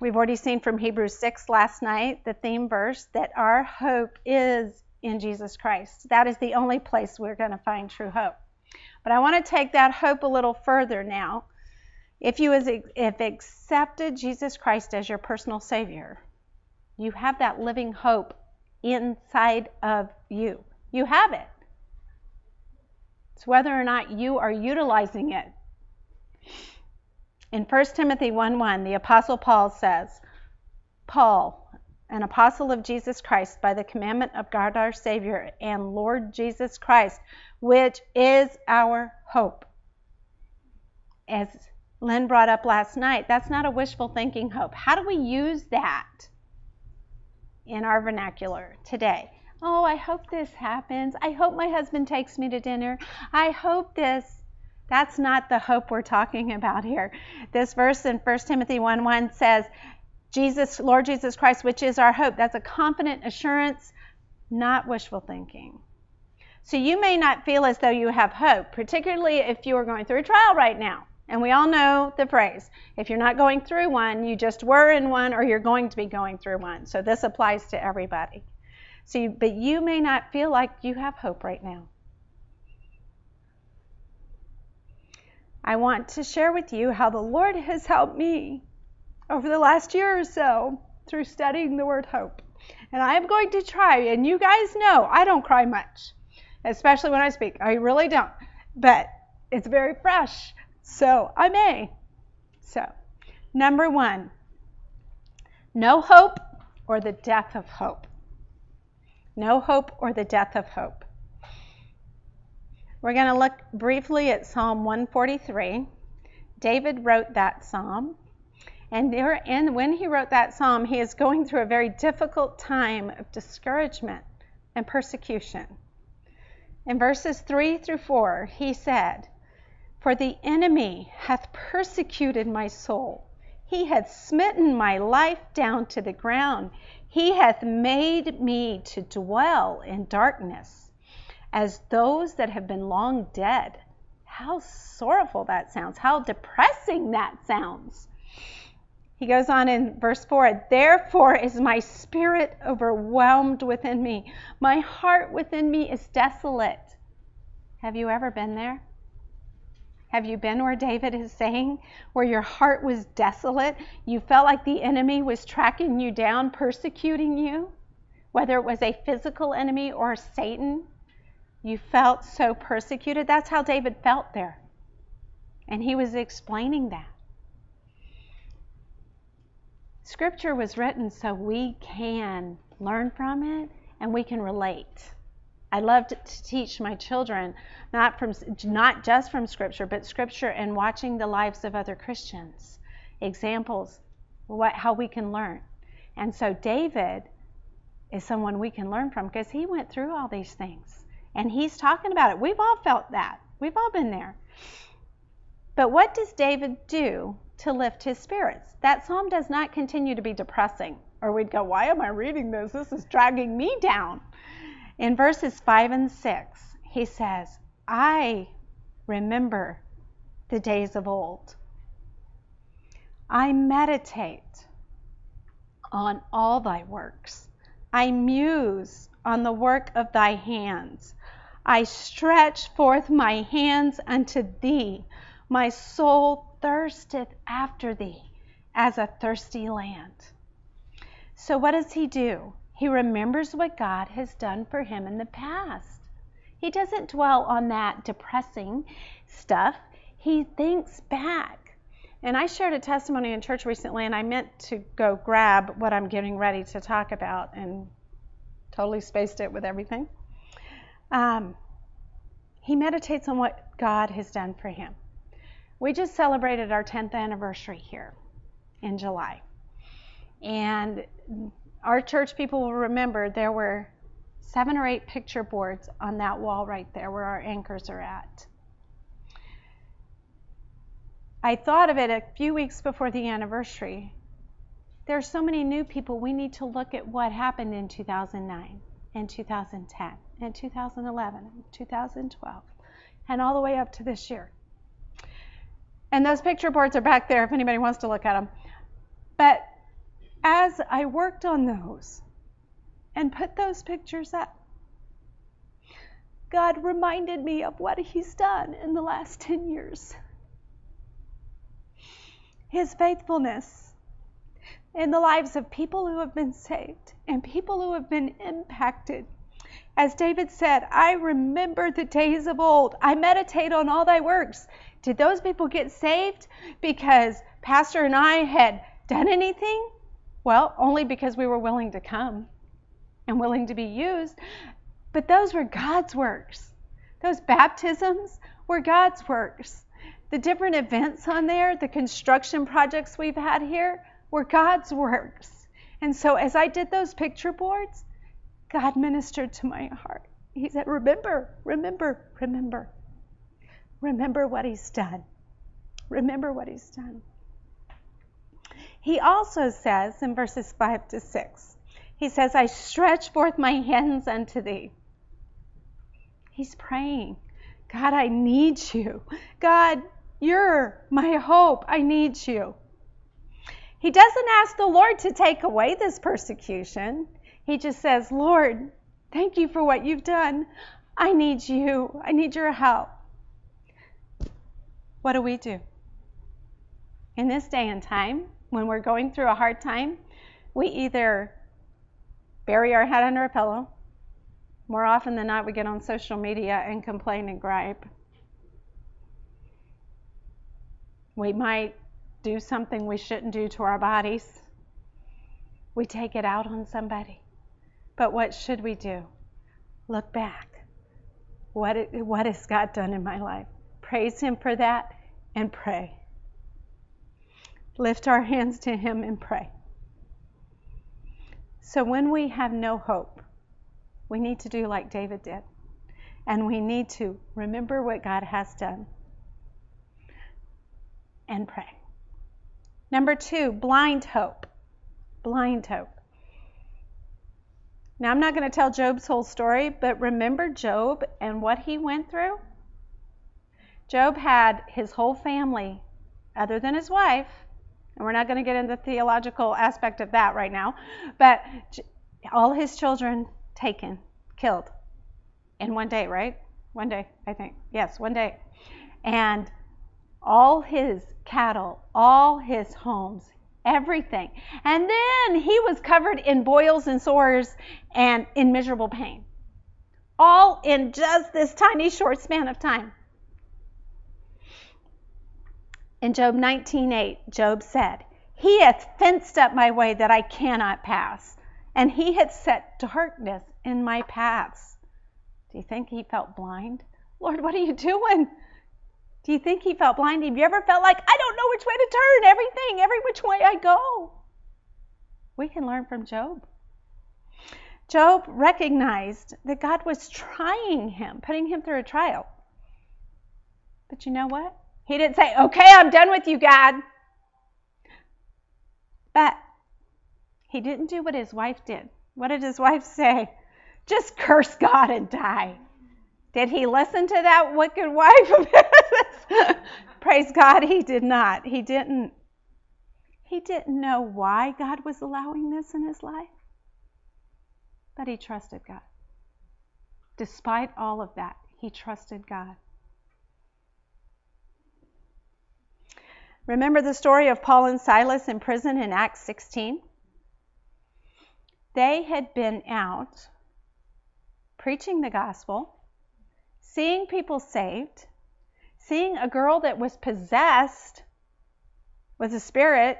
We've already seen from Hebrews 6 last night, the theme verse, that our hope is in Jesus Christ. That is the only place we're going to find true hope. But I want to take that hope a little further now. If you have accepted Jesus Christ as your personal Savior, you have that living hope inside of you. You have it. It's whether or not you are utilizing it. In 1 Timothy 1 1, the Apostle Paul says, Paul, an apostle of Jesus Christ, by the commandment of God our Savior and Lord Jesus Christ, which is our hope. As Lynn brought up last night, that's not a wishful thinking hope. How do we use that in our vernacular today? Oh, I hope this happens. I hope my husband takes me to dinner. I hope this. That's not the hope we're talking about here. This verse in 1 Timothy 1 1 says, Jesus, Lord Jesus Christ, which is our hope. That's a confident assurance, not wishful thinking. So you may not feel as though you have hope, particularly if you are going through a trial right now. And we all know the phrase if you're not going through one, you just were in one or you're going to be going through one. So this applies to everybody. So, you, but you may not feel like you have hope right now. I want to share with you how the Lord has helped me over the last year or so through studying the word hope. And I am going to try, and you guys know I don't cry much, especially when I speak. I really don't. But it's very fresh, so I may. So, number one, no hope or the death of hope no hope or the death of hope. We're going to look briefly at Psalm 143. David wrote that psalm. And, when he wrote that psalm, he is going through a very difficult time of discouragement and persecution. In verses 3 through 4, he said, For the enemy hath persecuted my soul. He hath smitten my life down to the ground. He hath made me to dwell in darkness as those that have been long dead. How sorrowful that sounds. How depressing that sounds. He goes on in verse 4 Therefore is my spirit overwhelmed within me. My heart within me is desolate. Have you ever been there? Have you been where David is saying, where your heart was desolate? You felt like the enemy was tracking you down, persecuting you, whether it was a physical enemy or Satan? You felt so persecuted. That's how David felt there. And he was explaining that. Scripture was written so we can learn from it and we can relate. I love to teach my children not from not just from scripture, but scripture and watching the lives of other Christians. Examples what how we can learn. And so David is someone we can learn from because he went through all these things. And he's talking about it. We've all felt that. We've all been there. But what does David do to lift his spirits? That psalm does not continue to be depressing. Or we'd go, why am I reading this? This is dragging me down. In verses 5 and 6, he says, I remember the days of old. I meditate on all thy works. I muse on the work of thy hands. I stretch forth my hands unto thee. My soul thirsteth after thee as a thirsty land. So, what does he do? He remembers what God has done for him in the past. He doesn't dwell on that depressing stuff. He thinks back. And I shared a testimony in church recently, and I meant to go grab what I'm getting ready to talk about and totally spaced it with everything. Um, he meditates on what God has done for him. We just celebrated our 10th anniversary here in July. And our church people will remember there were seven or eight picture boards on that wall right there where our anchors are at. I thought of it a few weeks before the anniversary. There are so many new people. We need to look at what happened in 2009 and 2010 and 2011 and 2012 and all the way up to this year. And those picture boards are back there if anybody wants to look at them. But as I worked on those and put those pictures up, God reminded me of what He's done in the last 10 years. His faithfulness in the lives of people who have been saved and people who have been impacted. As David said, I remember the days of old. I meditate on all thy works. Did those people get saved because Pastor and I had done anything? Well, only because we were willing to come and willing to be used. But those were God's works. Those baptisms were God's works. The different events on there, the construction projects we've had here, were God's works. And so as I did those picture boards, God ministered to my heart. He said, Remember, remember, remember. Remember what He's done. Remember what He's done. He also says in verses 5 to 6, He says, I stretch forth my hands unto Thee. He's praying, God, I need you. God, you're my hope. I need you. He doesn't ask the Lord to take away this persecution. He just says, Lord, thank you for what you've done. I need you. I need your help. What do we do? In this day and time, when we're going through a hard time, we either bury our head under a pillow. More often than not, we get on social media and complain and gripe. We might do something we shouldn't do to our bodies. We take it out on somebody. But what should we do? Look back. What, what has God done in my life? Praise Him for that and pray. Lift our hands to Him and pray. So when we have no hope, we need to do like David did. And we need to remember what God has done and pray. Number two, blind hope. Blind hope. Now, I'm not going to tell Job's whole story, but remember Job and what he went through? Job had his whole family, other than his wife, and we're not going to get into the theological aspect of that right now, but all his children taken, killed in one day, right? One day, I think. Yes, one day. And all his cattle, all his homes, everything. And then he was covered in boils and sores and in miserable pain. All in just this tiny short span of time. In Job 19:8, Job said, "He hath fenced up my way that I cannot pass, and he hath set darkness in my paths." Do you think he felt blind? Lord, what are you doing? Do you think he felt blind? Have you ever felt like, I don't know which way to turn? Everything, every which way I go. We can learn from Job. Job recognized that God was trying him, putting him through a trial. But you know what? He didn't say, Okay, I'm done with you, God. But he didn't do what his wife did. What did his wife say? Just curse God and die. Did he listen to that wicked wife of his? Praise God, he did not. He didn't. He didn't know why God was allowing this in his life, but he trusted God. Despite all of that, he trusted God. Remember the story of Paul and Silas in prison in Acts 16? They had been out preaching the gospel seeing people saved, seeing a girl that was possessed with a spirit,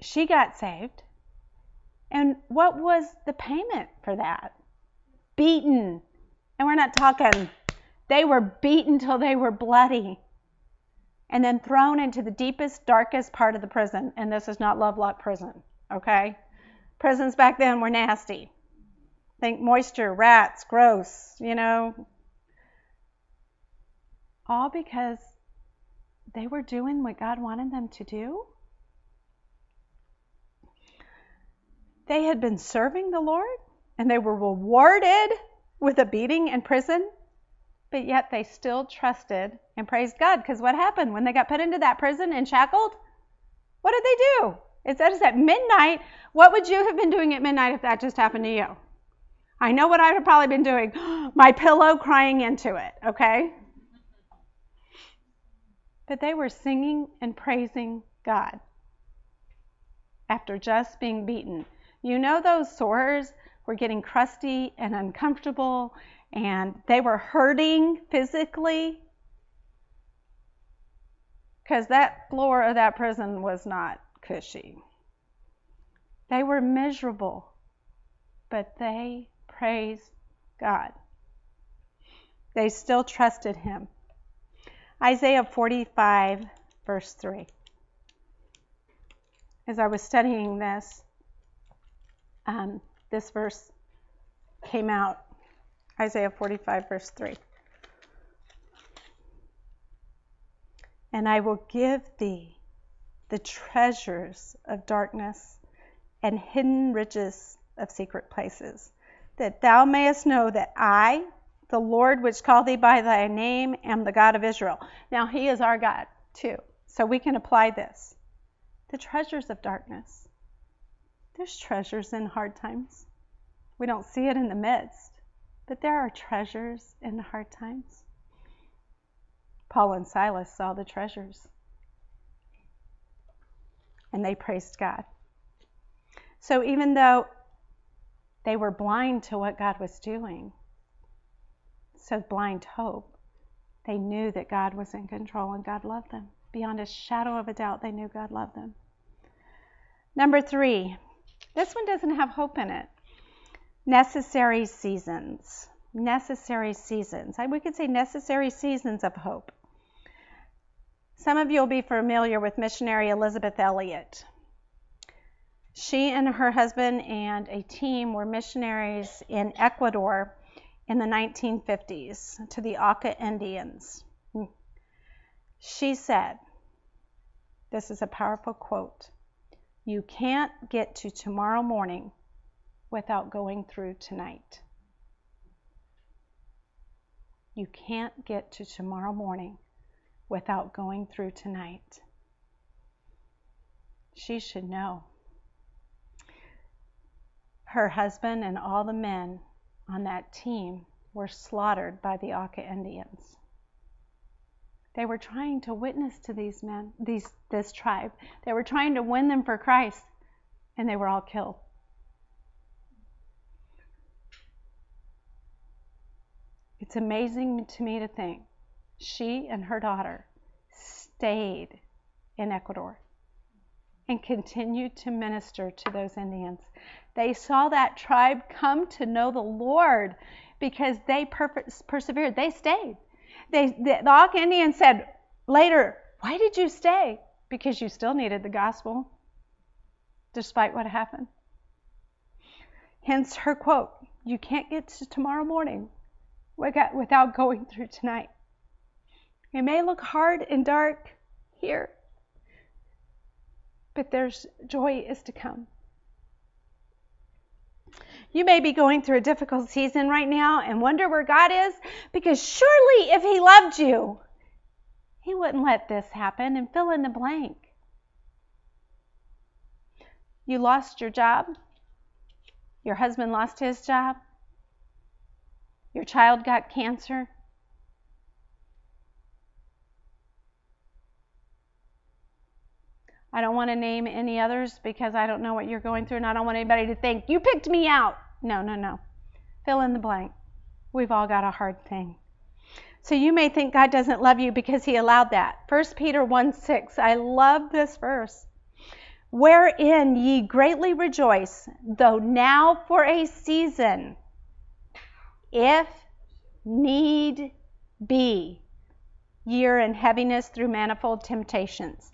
she got saved. And what was the payment for that? Beaten. And we're not talking, they were beaten till they were bloody and then thrown into the deepest, darkest part of the prison. And this is not Lovelock Prison, okay? Prisons back then were nasty. Think moisture, rats, gross, you know. All because they were doing what God wanted them to do. They had been serving the Lord and they were rewarded with a beating in prison, but yet they still trusted and praised God. Because what happened when they got put into that prison and shackled? What did they do? It says at midnight. What would you have been doing at midnight if that just happened to you? I know what I'd have probably been doing. My pillow crying into it, okay? But they were singing and praising God after just being beaten. You know, those sores were getting crusty and uncomfortable, and they were hurting physically because that floor of that prison was not cushy. They were miserable, but they praised God. They still trusted Him. Isaiah 45, verse 3. As I was studying this, um, this verse came out Isaiah 45, verse 3. And I will give thee the treasures of darkness and hidden riches of secret places, that thou mayest know that I, the Lord which called thee by thy name, am the God of Israel. Now, He is our God, too. So we can apply this. The treasures of darkness. There's treasures in hard times. We don't see it in the midst, but there are treasures in hard times. Paul and Silas saw the treasures and they praised God. So even though they were blind to what God was doing, so blind hope, they knew that God was in control and God loved them. Beyond a shadow of a doubt, they knew God loved them. Number three, this one doesn't have hope in it. Necessary seasons. Necessary seasons. We could say necessary seasons of hope. Some of you will be familiar with missionary Elisabeth Elliot. She and her husband and a team were missionaries in Ecuador in the 1950s to the Auca Indians. She said, This is a powerful quote You can't get to tomorrow morning without going through tonight. You can't get to tomorrow morning without going through tonight. She should know. Her husband and all the men on that team were slaughtered by the Auca Indians. They were trying to witness to these men, these, this tribe. They were trying to win them for Christ, and they were all killed. It's amazing to me to think she and her daughter stayed in Ecuador and continued to minister to those Indians. They saw that tribe come to know the Lord because they per- persevered. They stayed. They, the, the Auca Indians said later, Why did you stay? Because you still needed the gospel, despite what happened. Hence her quote You can't get to tomorrow morning without going through tonight. It may look hard and dark here, but there's joy is to come. You may be going through a difficult season right now and wonder where God is because surely if He loved you, He wouldn't let this happen and fill in the blank. You lost your job. Your husband lost his job. Your child got cancer. I don't want to name any others because I don't know what you're going through and I don't want anybody to think, you picked me out. No, no, no. Fill in the blank. We've all got a hard thing. So you may think God doesn't love you because he allowed that. 1 Peter 1 6. I love this verse. Wherein ye greatly rejoice, though now for a season, if need be, ye are in heaviness through manifold temptations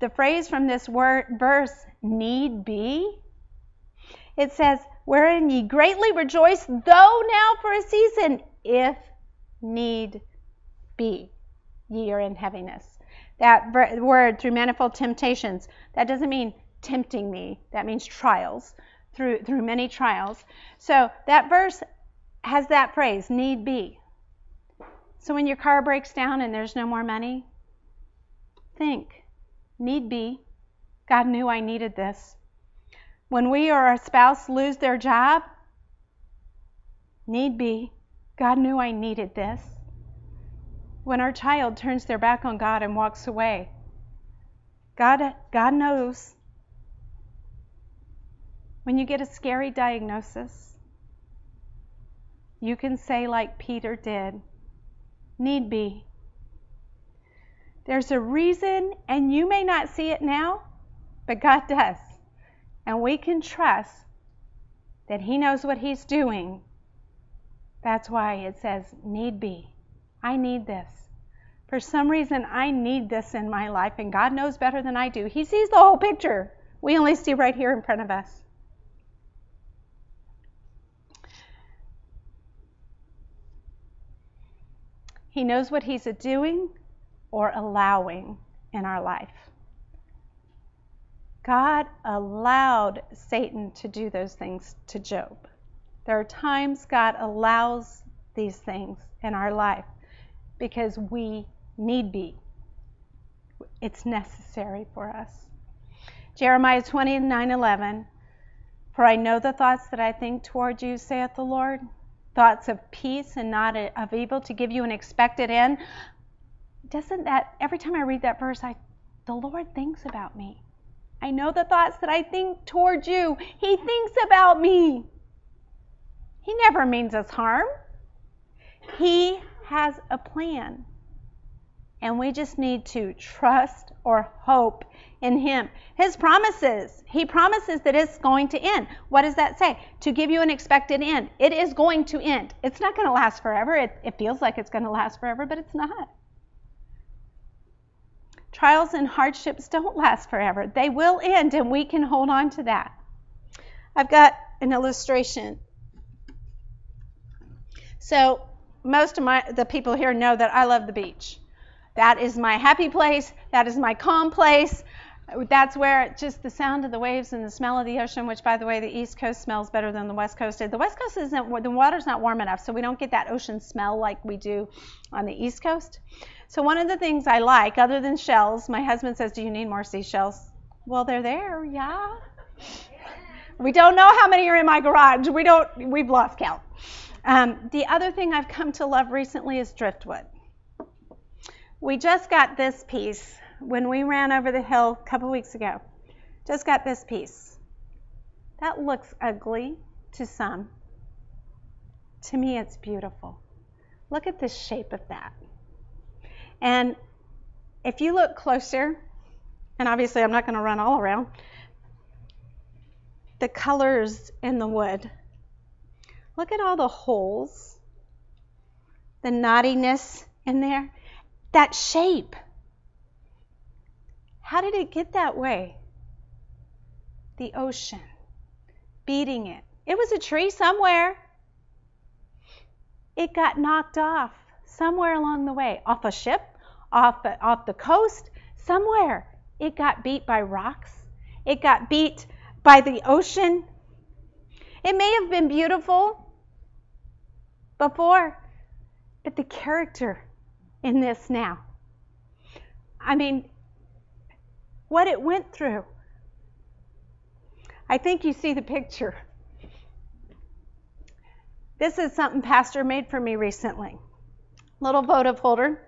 the phrase from this word, verse, need be, it says, wherein ye greatly rejoice, though now for a season, if need be, ye are in heaviness. That word, through manifold temptations, that doesn't mean tempting me, that means trials, through, through many trials. So that verse has that phrase, need be. So when your car breaks down and there's no more money, think, need be, God knew I needed this. When we or our spouse lose their job, need be, God knew I needed this. When our child turns their back on God and walks away, God, God knows. When you get a scary diagnosis, you can say, like Peter did, need be. There's a reason, and you may not see it now, but God does. And we can trust that He knows what He's doing. That's why it says, need be. I need this. For some reason, I need this in my life, and God knows better than I do. He sees the whole picture. We only see right here in front of us. He knows what He's doing or allowing in our life. God allowed Satan to do those things to Job. There are times God allows these things in our life because we need be. It's necessary for us. Jeremiah 29 11. For I know the thoughts that I think toward you, saith the Lord, thoughts of peace and not of evil, to give you an expected end. Doesn't that, every time I read that verse, I, the Lord thinks about me. I know the thoughts that I think toward you. He thinks about me. He never means us harm. He has a plan. And we just need to trust or hope in Him. His promises, He promises that it's going to end. What does that say? To give you an expected end. It is going to end. It's not going to last forever. It, it feels like it's going to last forever, but it's not. Trials and hardships don't last forever. They will end, and we can hold on to that. I've got an illustration. So, most of my the people here know that I love the beach. That is my happy place. That is my calm place. That's where just the sound of the waves and the smell of the ocean, which by the way, the East Coast smells better than the West Coast did. The West Coast isn't the water's not warm enough, so we don't get that ocean smell like we do on the East Coast. So one of the things I like, other than shells, my husband says, "Do you need more seashells?" Well, they're there, yeah. We don't know how many are in my garage. We don't. We've lost count. Um, the other thing I've come to love recently is driftwood. We just got this piece when we ran over the hill a couple weeks ago. Just got this piece. That looks ugly to some. To me, it's beautiful. Look at the shape of that. And if you look closer, and obviously I'm not going to run all around, the colors in the wood. Look at all the holes, the knottiness in there, that shape. How did it get that way? The ocean beating it. It was a tree somewhere. It got knocked off somewhere along the way, off a ship, off, off the coast, somewhere. It got beat by rocks. It got beat by the ocean. It may have been beautiful before, but the character in this now. I mean, what it went through. I think you see the picture. This is something Pastor made for me recently little votive holder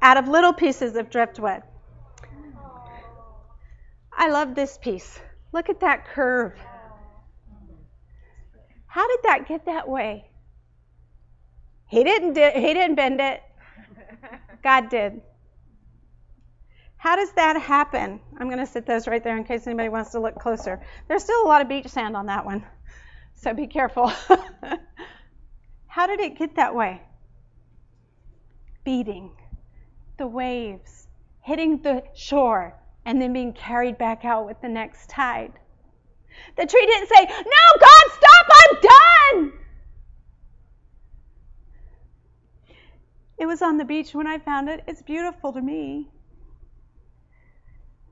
out of little pieces of driftwood. I love this piece. Look at that curve. How did that get that way? He didn't di- he didn't bend it. God did. How does that happen? I'm going to sit those right there in case anybody wants to look closer. There's still a lot of beach sand on that one. So be careful. How did it get that way? beating, the waves hitting the shore, and then being carried back out with the next tide. The tree didn't say, No, God, stop, I'm done. It was on the beach when I found it. It's beautiful to me.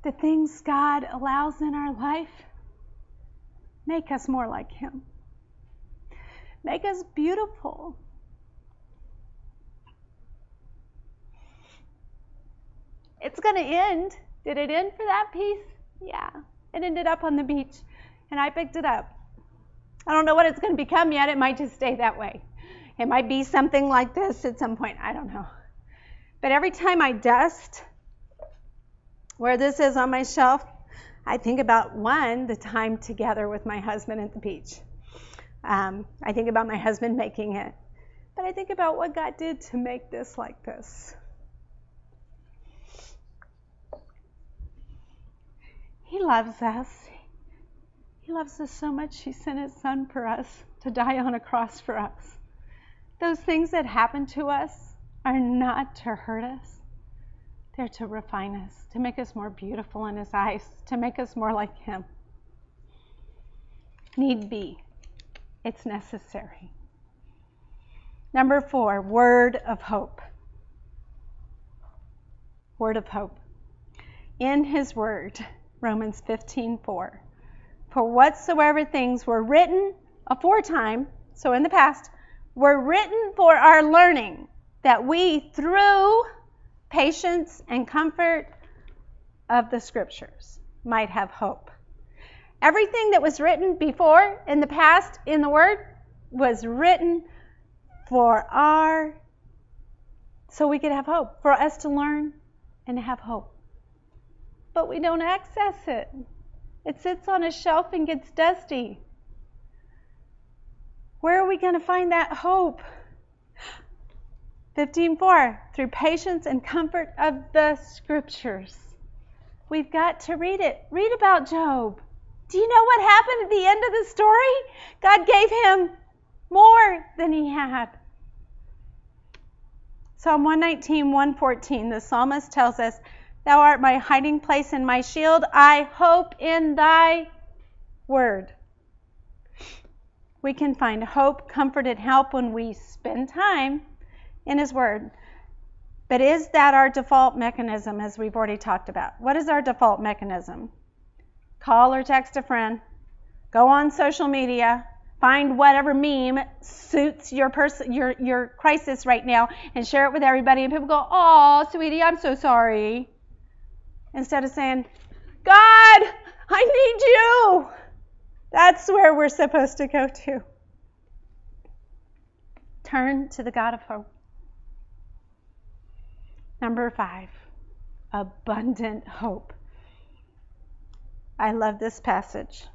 The things God allows in our life make us more like Him, make us beautiful. It's going to end. Did it end for that piece? Yeah. It ended up on the beach, and I picked it up. I don't know what it's going to become yet. It might just stay that way. It might be something like this at some point. I don't know. But every time I dust where this is on my shelf, I think about one, the time together with my husband at the beach. Um, I think about my husband making it. But I think about what God did to make this like this. He loves us. He loves us so much, He sent His Son for us to die on a cross for us. Those things that happen to us are not to hurt us, they're to refine us, to make us more beautiful in His eyes, to make us more like Him. Need be, it's necessary. Number four, word of hope. Word of hope. In His Word, Romans 15 4. For whatsoever things were written aforetime, so in the past, were written for our learning, that we, through patience and comfort of the Scriptures, might have hope. Everything that was written before in the past in the Word was written for our, so we could have hope, for us to learn and have hope. But we don't access it. It sits on a shelf and gets dusty. Where are we going to find that hope? 15:4 through patience and comfort of the scriptures. We've got to read it. Read about Job. Do you know what happened at the end of the story? God gave him more than he had. Psalm 119, 114, the psalmist tells us, Thou art my hiding place and my shield. I hope in thy word. We can find hope, comfort, and help when we spend time in his word. But is that our default mechanism, as we've already talked about? What is our default mechanism? Call or text a friend, go on social media, find whatever meme suits your person your your crisis right now and share it with everybody and people go oh sweetie i'm so sorry instead of saying, God, I need you. That's where we're supposed to go to. Turn to the God of hope. Number five, abundant hope. I love this passage.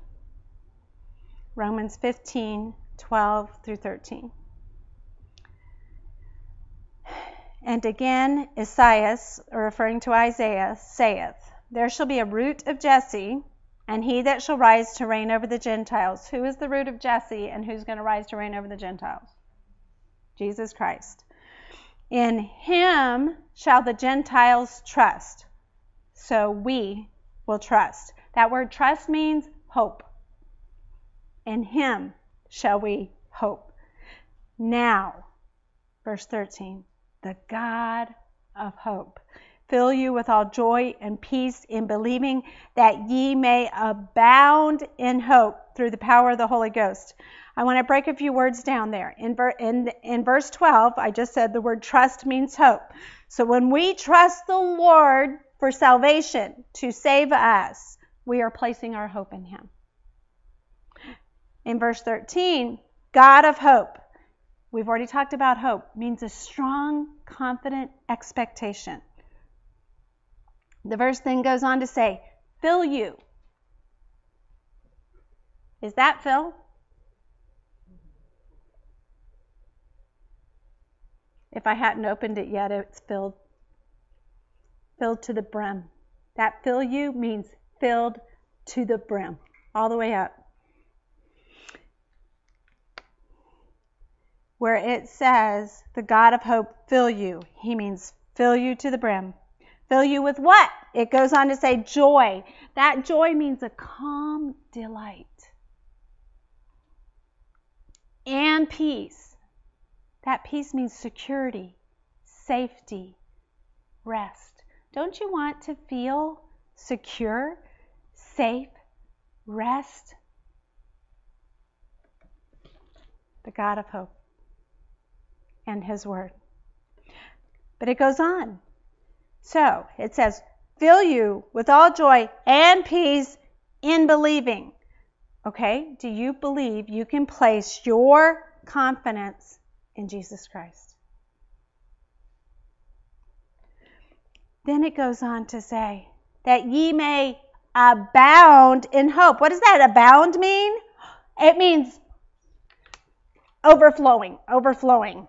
Romans 15, 12 through 13. And again, Esaias, referring to Isaiah, saith, There shall be a root of Jesse, and he that shall rise to reign over the Gentiles. Who is the root of Jesse, and who's going to rise to reign over the Gentiles? Jesus Christ. In him shall the Gentiles trust. So we will trust. That word trust means hope. In him shall we hope. Now, verse 13 the God of hope. Fill you with all joy and peace in believing that ye may abound in hope through the power of the Holy Ghost. I want to break a few words down there. In, ver- in, in verse 12, I just said the word trust means hope. So when we trust the Lord for salvation to save us, we are placing our hope in Him. In verse 13, God of hope we've already talked about hope, means a strong, confident expectation. The verse then goes on to say, fill you. Is that fill? If I hadn't opened it yet, it's filled. Filled to the brim. That fill you means filled to the brim, all the way up. where it says, the God of hope fill you. He means fill you to the brim. Fill you with what? It goes on to say joy. That joy means a calm delight. And peace. That peace means security, safety, rest. Don't you want to feel secure, safe, rest? The God of hope and His Word. But it goes on. So it says, fill you with all joy and peace in believing. Okay? Do you believe you can place your confidence in Jesus Christ? Then it goes on to say, that ye may abound in hope. What does that abound mean? It means overflowing, overflowing,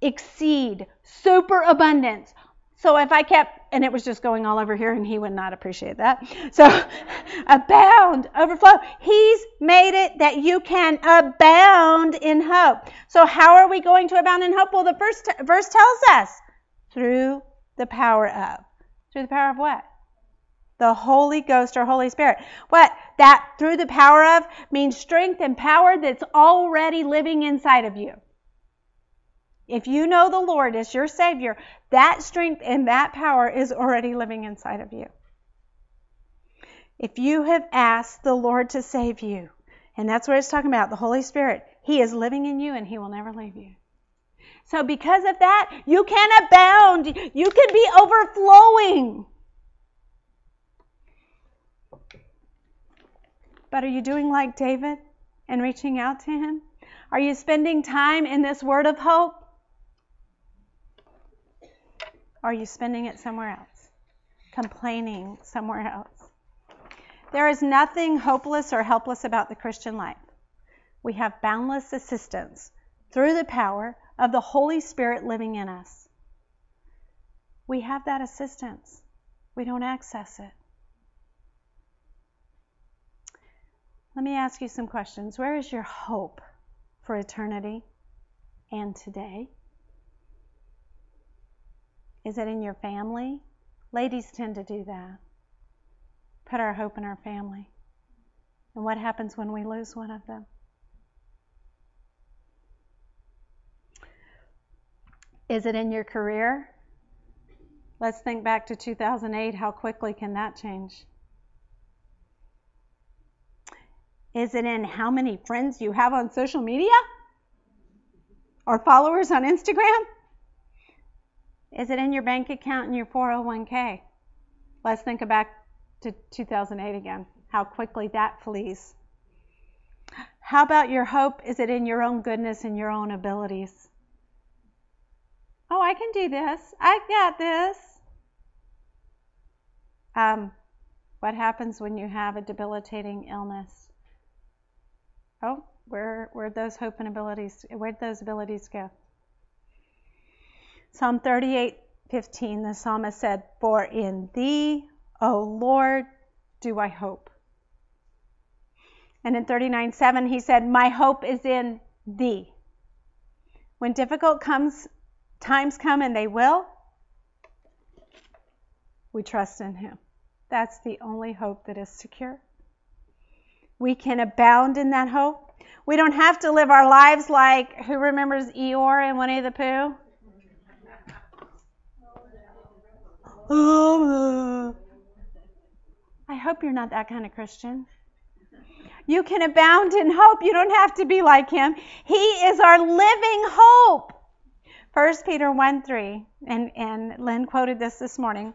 exceed, superabundance. So if I kept, and it was just going all over here, and he would not appreciate that. So abound, overflow. He's made it that you can abound in hope. So how are we going to abound in hope? Well, the first t- verse tells us through the power of. Through the power of what? The Holy Ghost or Holy Spirit. What? That through the power of means strength and power that's already living inside of you. If you know the Lord as your Savior, that strength and that power is already living inside of you. If you have asked the Lord to save you, and that's what it's talking about, the Holy Spirit, He is living in you and He will never leave you. So, because of that, you can abound. You can be overflowing. But are you doing like David and reaching out to him? Are you spending time in this word of hope? Are you spending it somewhere else? Complaining somewhere else? There is nothing hopeless or helpless about the Christian life. We have boundless assistance through the power of the Holy Spirit living in us. We have that assistance. We don't access it. Let me ask you some questions. Where is your hope for eternity and today? Is it in your family? Ladies tend to do that. Put our hope in our family. And what happens when we lose one of them? Is it in your career? Let's think back to 2008. How quickly can that change? Is it in how many friends you have on social media? Or followers on Instagram? Is it in your bank account and your 401k? Let's think back to 2008 again, how quickly that flees. How about your hope? Is it in your own goodness and your own abilities? Oh, I can do this. I got this. Um, what happens when you have a debilitating illness? Oh, where where those hope and abilities where'd those abilities go? Psalm 38, 15, the psalmist said, For in thee, O Lord, do I hope. And in 39, 7, he said, My hope is in thee. When difficult comes times come and they will, we trust in Him. That's the only hope that is secure. We can abound in that hope. We don't have to live our lives like who remembers Eeyore and Winnie the Pooh? I hope you're not that kind of Christian. You can abound in hope. You don't have to be like him. He is our living hope. 1 Peter 1 3, and, and Lynn quoted this this morning.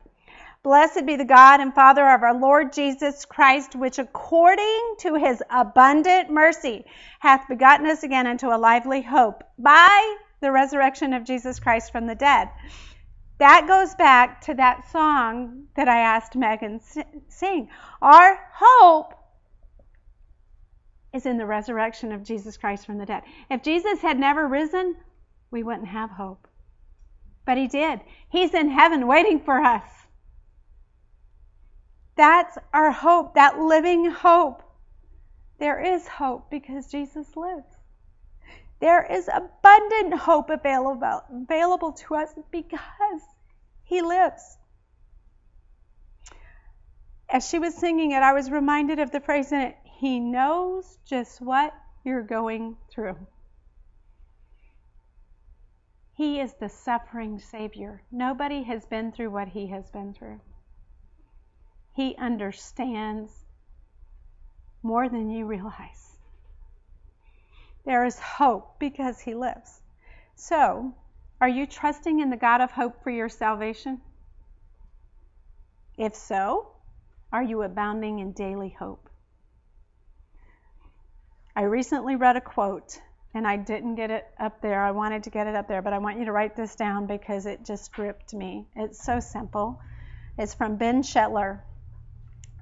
Blessed be the God and Father of our Lord Jesus Christ, which according to his abundant mercy hath begotten us again unto a lively hope by the resurrection of Jesus Christ from the dead. That goes back to that song that I asked Megan sing. Our hope is in the resurrection of Jesus Christ from the dead. If Jesus had never risen, we wouldn't have hope. But he did. He's in heaven waiting for us. That's our hope, that living hope. There is hope because Jesus lives. There is abundant hope available, available to us because he lives. As she was singing it, I was reminded of the phrase in it He knows just what you're going through. He is the suffering Savior. Nobody has been through what He has been through. He understands more than you realize. There is hope because He lives. So, are you trusting in the God of hope for your salvation? If so, are you abounding in daily hope? I recently read a quote and I didn't get it up there. I wanted to get it up there, but I want you to write this down because it just gripped me. It's so simple. It's from Ben Shetler,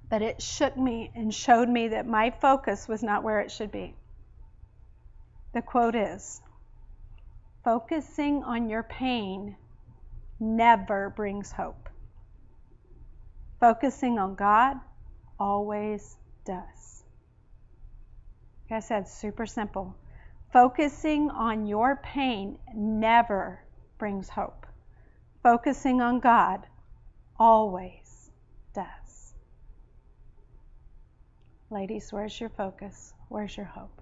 but it shook me and showed me that my focus was not where it should be. The quote is Focusing on your pain never brings hope. Focusing on God always does. Like I said, super simple. Focusing on your pain never brings hope. Focusing on God always does. Ladies, where's your focus? Where's your hope?